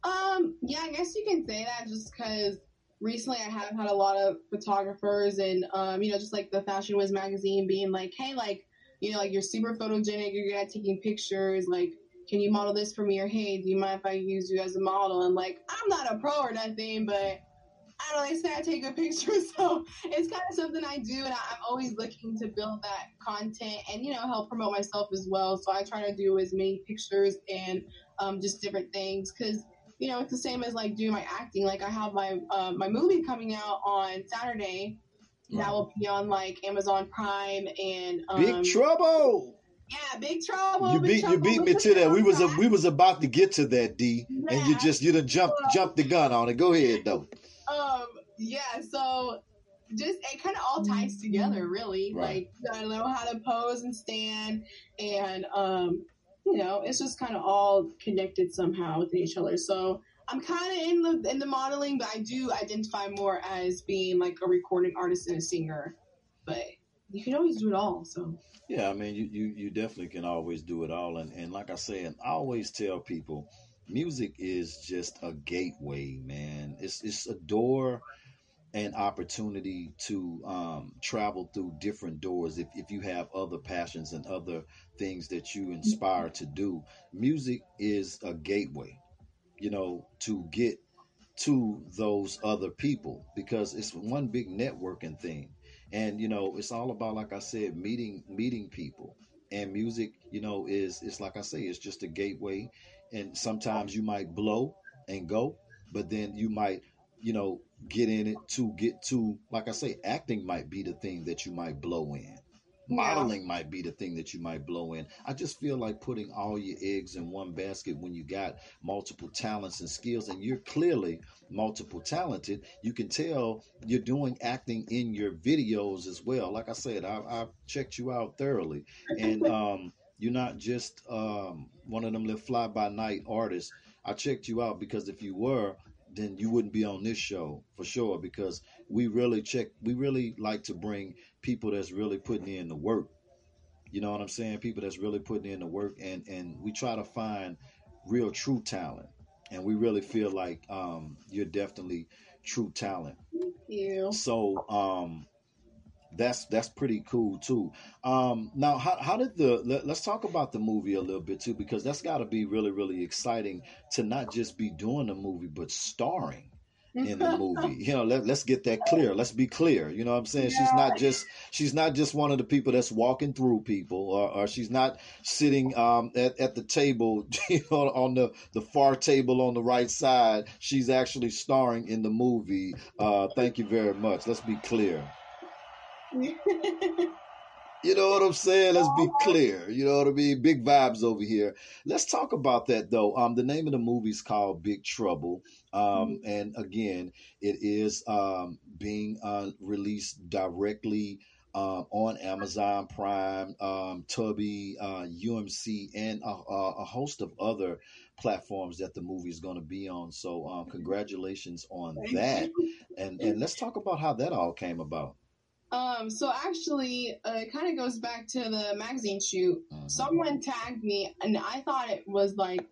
Um, yeah, I guess you can say that just because recently I have had a lot of photographers and, um, you know, just like the Fashion Wiz magazine being like, hey, like, you know, like you're super photogenic, you're good at taking pictures, like, can you model this for me? Or hey, do you mind if I use you as a model? And like, I'm not a pro or nothing, but I don't know, they say I take good pictures, so it's kind of something I do, and I- I'm always looking to build that content and you know help promote myself as well. So I try to do as many pictures and um, just different things because you know it's the same as like doing my acting. Like I have my uh, my movie coming out on Saturday. That will be on like Amazon Prime and um, Big trouble. Yeah, Big Trouble. You beat you beat me to that. We was a, we was about to get to that D, and you just you done jumped jumped the gun on it. Go ahead though. Yeah, so just it kind of all ties together, really. Right. Like I know how to pose and stand, and um, you know, it's just kind of all connected somehow with each other. So I'm kind of in the in the modeling, but I do identify more as being like a recording artist and a singer. But you can always do it all. So Yeah, I mean, you, you, you definitely can always do it all. And, and like I said, I always tell people music is just a gateway, man. It's, it's a door and opportunity to um, travel through different doors if, if you have other passions and other things that you inspire to do. Music is a gateway, you know, to get to those other people because it's one big networking thing. And you know it's all about like i said meeting meeting people. And music you know is it's like i say it's just a gateway. And sometimes you might blow and go but then you might you know get in it to get to like i say acting might be the thing that you might blow in. Yeah. modeling might be the thing that you might blow in. I just feel like putting all your eggs in one basket when you got multiple talents and skills and you're clearly multiple talented. You can tell you're doing acting in your videos as well. Like i said I, i've checked you out thoroughly. And um you're not just um one of them little fly by night artists. I checked you out because if you were then you wouldn't be on this show for sure because we really check we really like to bring people that's really putting in the work. You know what i'm saying? People that's really putting in the work and and we try to find real true talent. And we really feel like um you're definitely true talent. Thank you. so um that's that's pretty cool too. Um now how, how did the let, let's talk about the movie a little bit too because that's got to be really really exciting to not just be doing the movie but starring in the movie. You know let, let's get that clear. Let's be clear. You know what i'm saying? She's not just she's not just one of the people that's walking through people or, or she's not sitting um at, at the table you know on the the far table on the right side. She's actually starring in the movie. Uh thank you very much. Let's be clear you know what I'm saying? Let's be clear. You know what I mean? Big vibes over here. Let's talk about that though. Um, the name of the movie is called Big Trouble. Um, and again, it is um being uh, released directly um, on Amazon Prime, um, Tubi, uh, UMC, and a, a a host of other platforms that the movie is going to be on. So, um, congratulations on that. And and let's talk about how that all came about. Um, so actually, uh, it kind of goes back to the magazine shoot. Mhm. Someone tagged me, and I thought it was like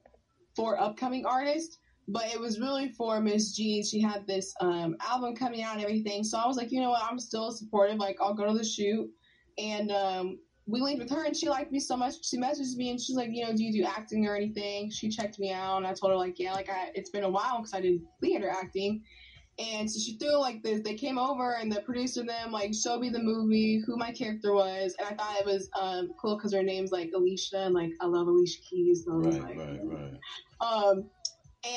for upcoming artists, but it was really for Miss G. She had this um, album coming out and everything. So I was like, you know what? I'm still supportive. Like, I'll go to the shoot. And um, we linked with her, and she liked me so much. She messaged me, and she's like, you know, do you do acting or anything? She checked me out, and I told her like, yeah, like I, it's been a while because I did theater acting. And so she threw like this. They came over, and the producer them like showed me the movie, who my character was, and I thought it was um, cool because her name's like Alicia, and like I love Alicia Keys. So Right, like, right, right. um,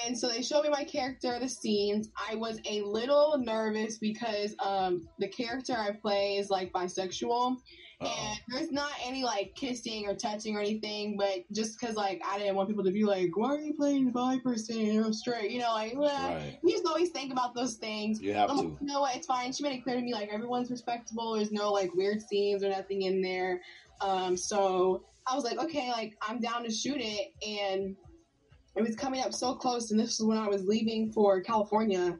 and so they showed me my character, the scenes. I was a little nervous because um, the character I play is like bisexual, Uh-oh. and there's not any like kissing or touching or anything. But just because like I didn't want people to be like, "Why are you playing bi person? You're straight," you know, like well, Right. you just always think about those things. You have I'm to. like, you know what? It's fine. She made it clear to me like everyone's respectable. There's no like weird scenes or nothing in there. Um, so I was like, okay, like I'm down to shoot it, and it was coming up so close, and this was when I was leaving for California,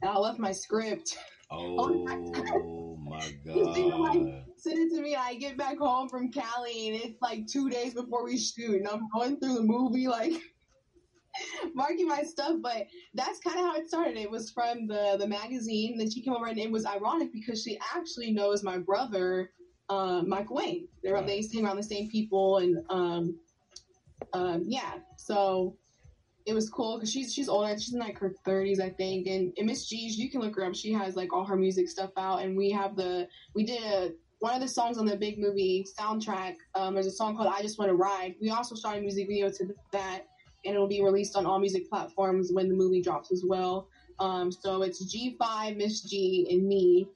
and I left my script. Oh my god. Send it to me. I get back home from Cali, and it's like two days before we shoot, and I'm going through the movie like marking my stuff. But that's kind of how it started. It was from the the magazine. Then she came over, and it was ironic because she actually knows my brother, um, Michael Wayne. They're Right. they hang around the same people, and um, um, yeah. So it was cool because she's she's older. She's in like her thirties, I think. And, and Miss G, you can look her up. She has like all her music stuff out, and we have the we did a one of the songs on the big movie soundtrack. Um, there's a song called "I Just Want to Ride." We also shot a music video to that, and it will be released on all music platforms when the movie drops as well. Um, so it's G5, Miss G, and me,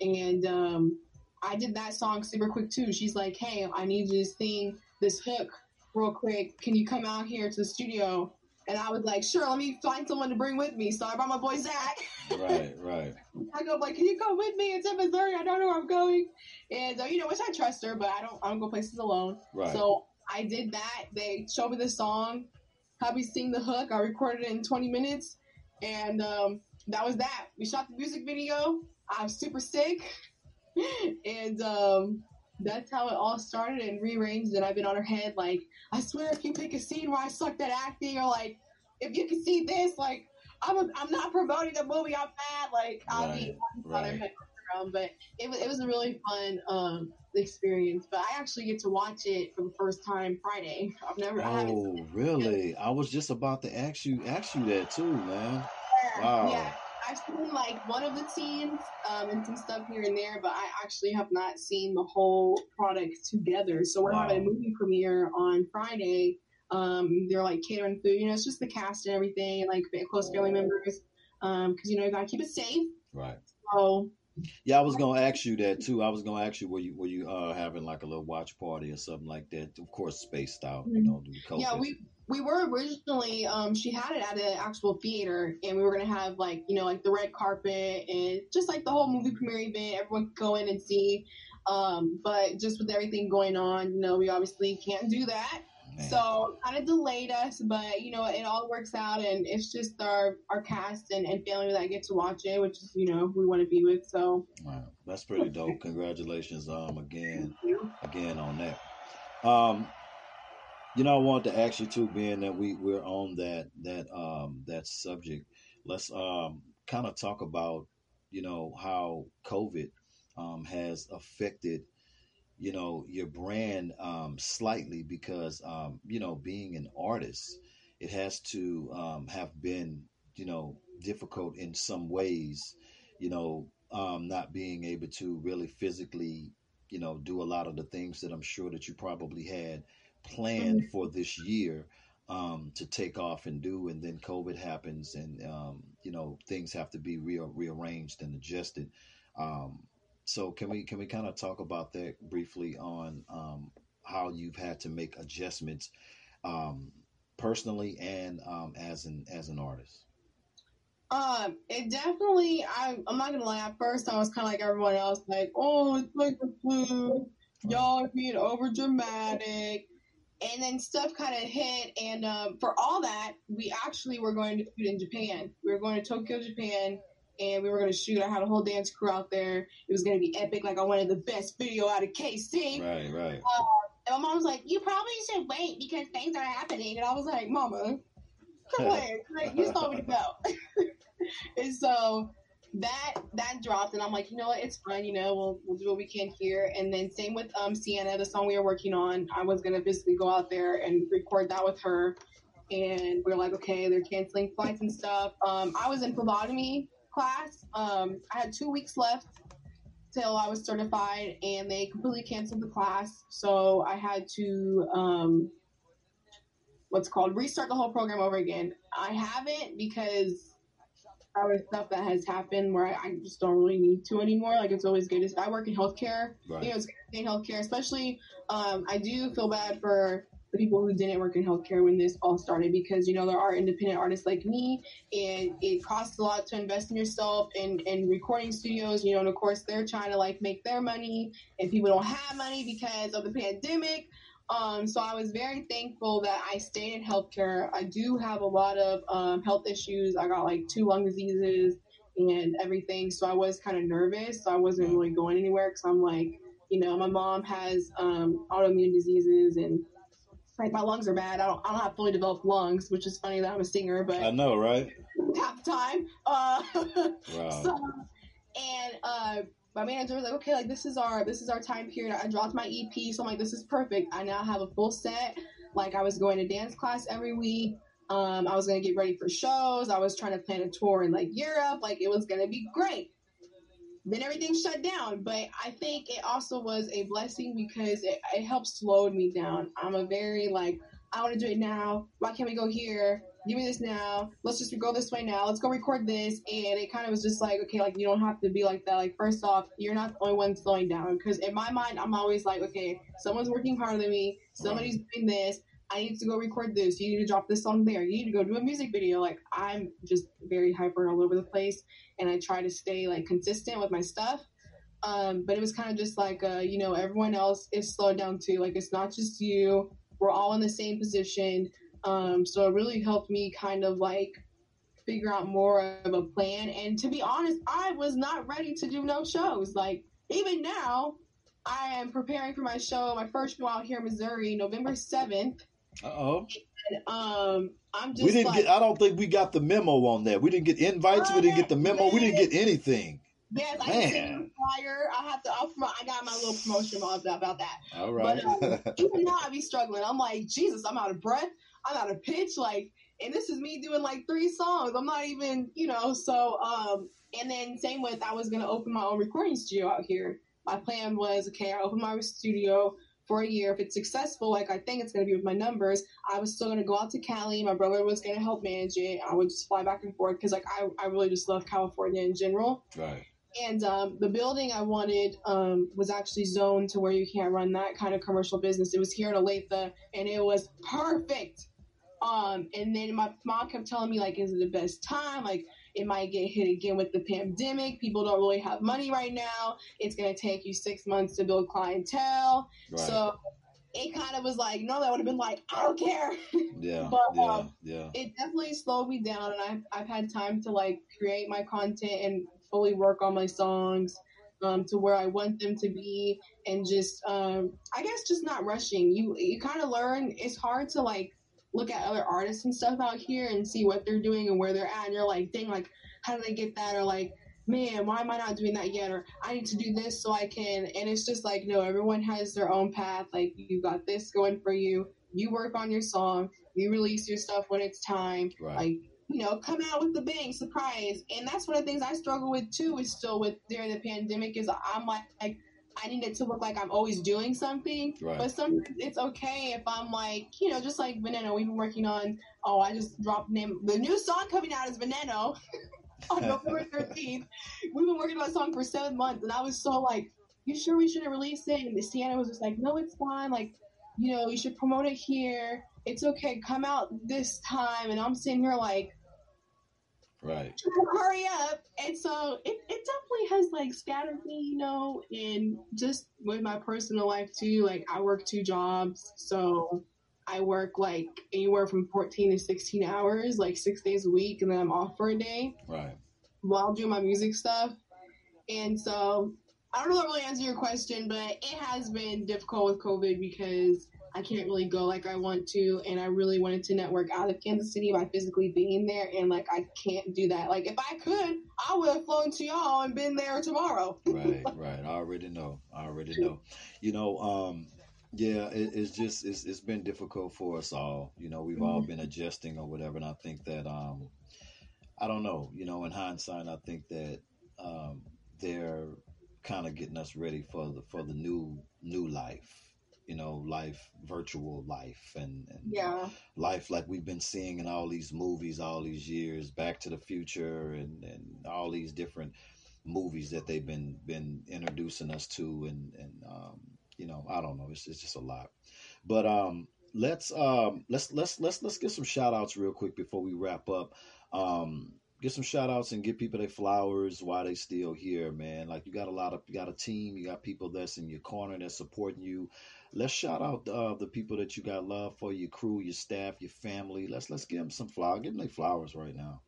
and um, I did that song super quick too. She's like, "Hey, I need you to sing this hook real quick. Can you come out here to the studio?" And I was like, "Sure, let me find someone to bring with me." So I brought my boy Zach. Right, right. I go like, "Can you come with me? It's in Missouri. I don't know where I'm going." And uh, you know, which I trust her, but I don't. I don't go places alone. Right. So I did that. They showed me the song, me sing the hook. I recorded it in 20 minutes, and um, that was that. We shot the music video. I'm super sick, and um, that's how it all started and rearranged. And I've been on her head like, I swear, if you pick a scene where I sucked at acting, or like, if you can see this, like, I'm a, I'm not promoting the movie. I'm mad. Like, I'll be Right, on her head. Um, but it was it was a really fun um, experience. But I actually get to watch it for the first time Friday. I've never. I Oh, really? I was just about to ask you ask you that too, man. Wow. Yeah, I've seen like one of the scenes um, and some stuff here and there, but I actually have not seen the whole product together. So we're having a movie premiere on Friday. Um, they're like catering food, you know, it's just the cast and everything, and like close family members, because you know you gotta keep it safe. Right. So Yeah, I was gonna ask you that too. I was gonna ask you were you were you uh having like a little watch party or something like that? Of course, spaced out, you know, due COVID. Mm-hmm. Yeah, we we were originally um she had it at an actual theater and we were gonna have like, you know, like the red carpet and just like the whole movie premiere event, everyone could go in and see. Um, but just with everything going on, you know, we obviously can't do that. Man. So kind of delayed us, but you know, it all works out and it's just our our cast and, and family that get to watch it, which is, you know, we want to be with. So Wow, that's pretty dope. Congratulations, um, again, again on that. Um, you know, I wanted to ask you too, being that we we're on that that um that subject. Let's um kind of talk about you know how COVID um has affected you know your brand um slightly because um you know being an artist it has to um have been you know difficult in some ways you know um not being able to really physically you know do a lot of the things that I'm sure that you probably had planned for this year um, to take off and do, and then COVID happens, and um, you know things have to be re- rearranged and adjusted. Um, so can we can we kind of talk about that briefly on um, how you've had to make adjustments um, personally and um, as an as an artist? Um, it definitely. I, I'm not gonna lie. At first, I was kind of like everyone else, like, "Oh, it's like the flu. Y'all are being over dramatic." And then stuff kind of hit, and um, for all that, we actually were going to shoot in Japan. We were going to Tokyo, Japan, and we were going to shoot. I had a whole dance crew out there. It was going to be epic. Like I wanted the best video out of KC. Right, right. And my mom was like, "You probably should wait because things are happening." And I was like, "Mama, come on, like, you just told me to go." and so that that dropped, and I'm like, you know what? It's fine. You know, we'll we'll do what we can here. And then same with um Sienna, the song we were working on. I was gonna basically go out there and record that with her. And we are like, okay, they're canceling flights and stuff. Um, I was in phlebotomy class. Um, I had two weeks left till I was certified, and they completely canceled the class. So I had to, um, what's called, restart the whole program over again. I haven't because was stuff that has happened where I, I just don't really need to anymore. Like it's always good. I work in healthcare. Right. You know, it's good in healthcare, especially. Um, I do feel bad for the people who didn't work in healthcare when this all started because you know there are independent artists like me and it costs a lot to invest in yourself and and recording studios you know and of course they're trying to like make their money and people don't have money because of the pandemic Um, so I was very thankful that I stayed in healthcare. I do have a lot of um, health issues. I got like two lung diseases and everything. So I was kind of nervous. So I wasn't really going anywhere because I'm like, you know, my mom has um, autoimmune diseases and like my lungs are bad. I don't, I don't have fully developed lungs, which is funny that I'm a singer, but I know, right? half the time. Uh, Wow. so, and uh, my manager was like, okay, like this is our this is our time period. I dropped my EP, so I'm like, this is perfect. I now have a full set. Like I was going to dance class every week. Um, I was gonna get ready for shows. I was trying to plan a tour in like Europe. Like it was gonna be great. Then everything shut down, but I think it also was a blessing because it, it helped slowed me down. I'm a very like I want to do it now. Why can't we go here? Give me this now. Let's just go this way now. Let's go record this. And it kind of was just like, okay, like you don't have to be like that. Like first off, you're not the only one slowing down. Because in my mind, I'm always like, okay, someone's working harder than me. Somebody's doing this. I need to go record this. You need to drop this song there. You need to go do a music video. Like I'm just very hyper all over the place, and I try to stay like consistent with my stuff. Um, but it was kind of just like, uh, you know, everyone else is slowed down too. Like it's not just you. We're all in the same position. Um, so it really helped me kind of like figure out more of a plan. And to be honest, I was not ready to do no shows. Like even now, I am preparing for my show, my first show out here in Missouri, November seventh. Uh oh. Um, I'm just We didn't like, get. I don't think we got the memo on that. We didn't get invites. We didn't get the memo. We didn't get anything. yes, I can send you Man. flyer. I have to. I'll, I got my little promotion about that. About that. All right. But um, even now, I be struggling. I'm like, Jesus, I'm out of breath. I'm out of pitch. Like, and this is me doing like three songs. I'm not even, you know. So, um, and then same with I was gonna open my own recording studio out here. My plan was, okay, I open my studio for a year. If it's successful, like I think it's gonna be with my numbers, I was still gonna go out to Cali. My brother was gonna help manage it. I would just fly back and forth because like I, I really just love California in general. right. And um, the building I wanted um, was actually zoned to where you can't run that kind of commercial business. It was here in Olathe, and it was perfect. Um, and then my mom kept telling me like, "Is it the best time? Like, it might get hit again with the pandemic. People don't really have money right now. It's gonna take you six months to build clientele." Right. So it kind of was like, no, that would have been like, I don't care. yeah. but, yeah. um, yeah. it definitely slowed me down and I've, I've had time to like create my content and fully work on my songs um, to where I want them to be and just um, I guess just not rushing you you kind of learn it's hard to like look at other artists and stuff out here and see what they're doing and where they're at and you're like dang like how did they get that? Or like man why am I not doing that yet? Or I need to do this so I can and it's just like no everyone has their own path. Like you got this going for you. You work on your song. You release your stuff when it's time. Right. like you know come out with the bang surprise. And that's one of the things i struggle with too is still with during the pandemic is i'm like, like i need it to look like i'm always doing something. Right. but sometimes it's okay if i'm like you know just like veneno we've been working on oh i just dropped name the new song coming out is veneno on november 13th we've been working on a song for seven months and i was so like you sure we shouldn't release it? And sienna was just like no it's fine. Like you know you should promote it here. It's okay. Come out this time. And i'm sitting here like right. hurry up. And so it, it definitely has like scattered me, you know, and just with my personal life too. Like I work two jobs, so I work like anywhere from 14 to 16 hours, like six days a week, and then I'm off for a day Right. while doing my music stuff. And so I don't know if that really answer your question, but it has been difficult with COVID because I can't really go like I want to, and I really wanted to network out of Kansas City by physically being there, and like I can't do that. Like if I could, I would have flown to y'all and been there tomorrow. right, right. I already know. I already know. You know, um, yeah, it, it's just it's it's been difficult for us all. You know, we've all been adjusting or whatever, and I think that um, I don't know. You know, in hindsight, I think that um, they're kind of getting us ready for the for the new new life. You know, life, virtual life, and, and Yeah, life like we've been seeing in all these movies all these years back to the future and, and all these different movies that they've been been introducing us to and and um, you know i don't know it's, it's just a lot. But um let's um let's let's let's let's get some shout outs real quick before we wrap up. Um get some shout outs and give people their flowers while they still here, man. Like you got a lot of you got a team, you got people that's in your corner that's supporting you. Let's shout out uh, the people that you got love for, your crew, your staff, your family. Let's let's give them some flowers. Give them their flowers right now.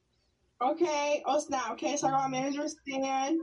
Okay, oh snap. Okay, so I got my manager Stan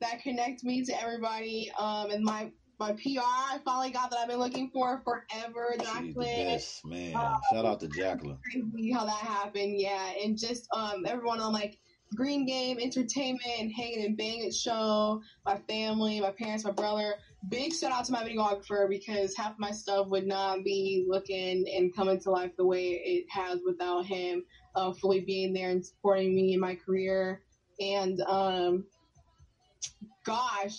that connects me to everybody. Um, and my my PR I finally got that I've been looking for forever. The Jacqueline. best, man. Shout out to Jacqueline. crazy how that happened. Yeah, and just um everyone on like Green Game Entertainment, Hanging and Bang It Show, my family, my parents, my brother. Big shout out to my videographer because half my stuff would not be looking and coming to life the way it has without him uh, fully being there and supporting me in my career. And um, gosh,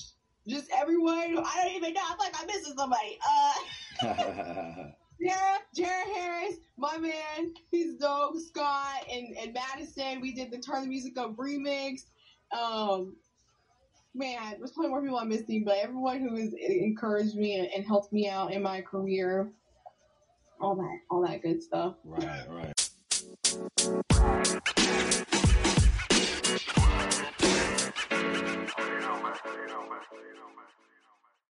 just everyone. I don't even know. I'm like I'm missing somebody. Uh, Jared, Jared Harris, my man, he's dope. Scott and, and Madison, we did the Turn the Music Up remix. Um, man, there's plenty more people I'm missing, but everyone who has encouraged me and, and helped me out in my career, all that, all that good stuff. right, right. You. You know, man.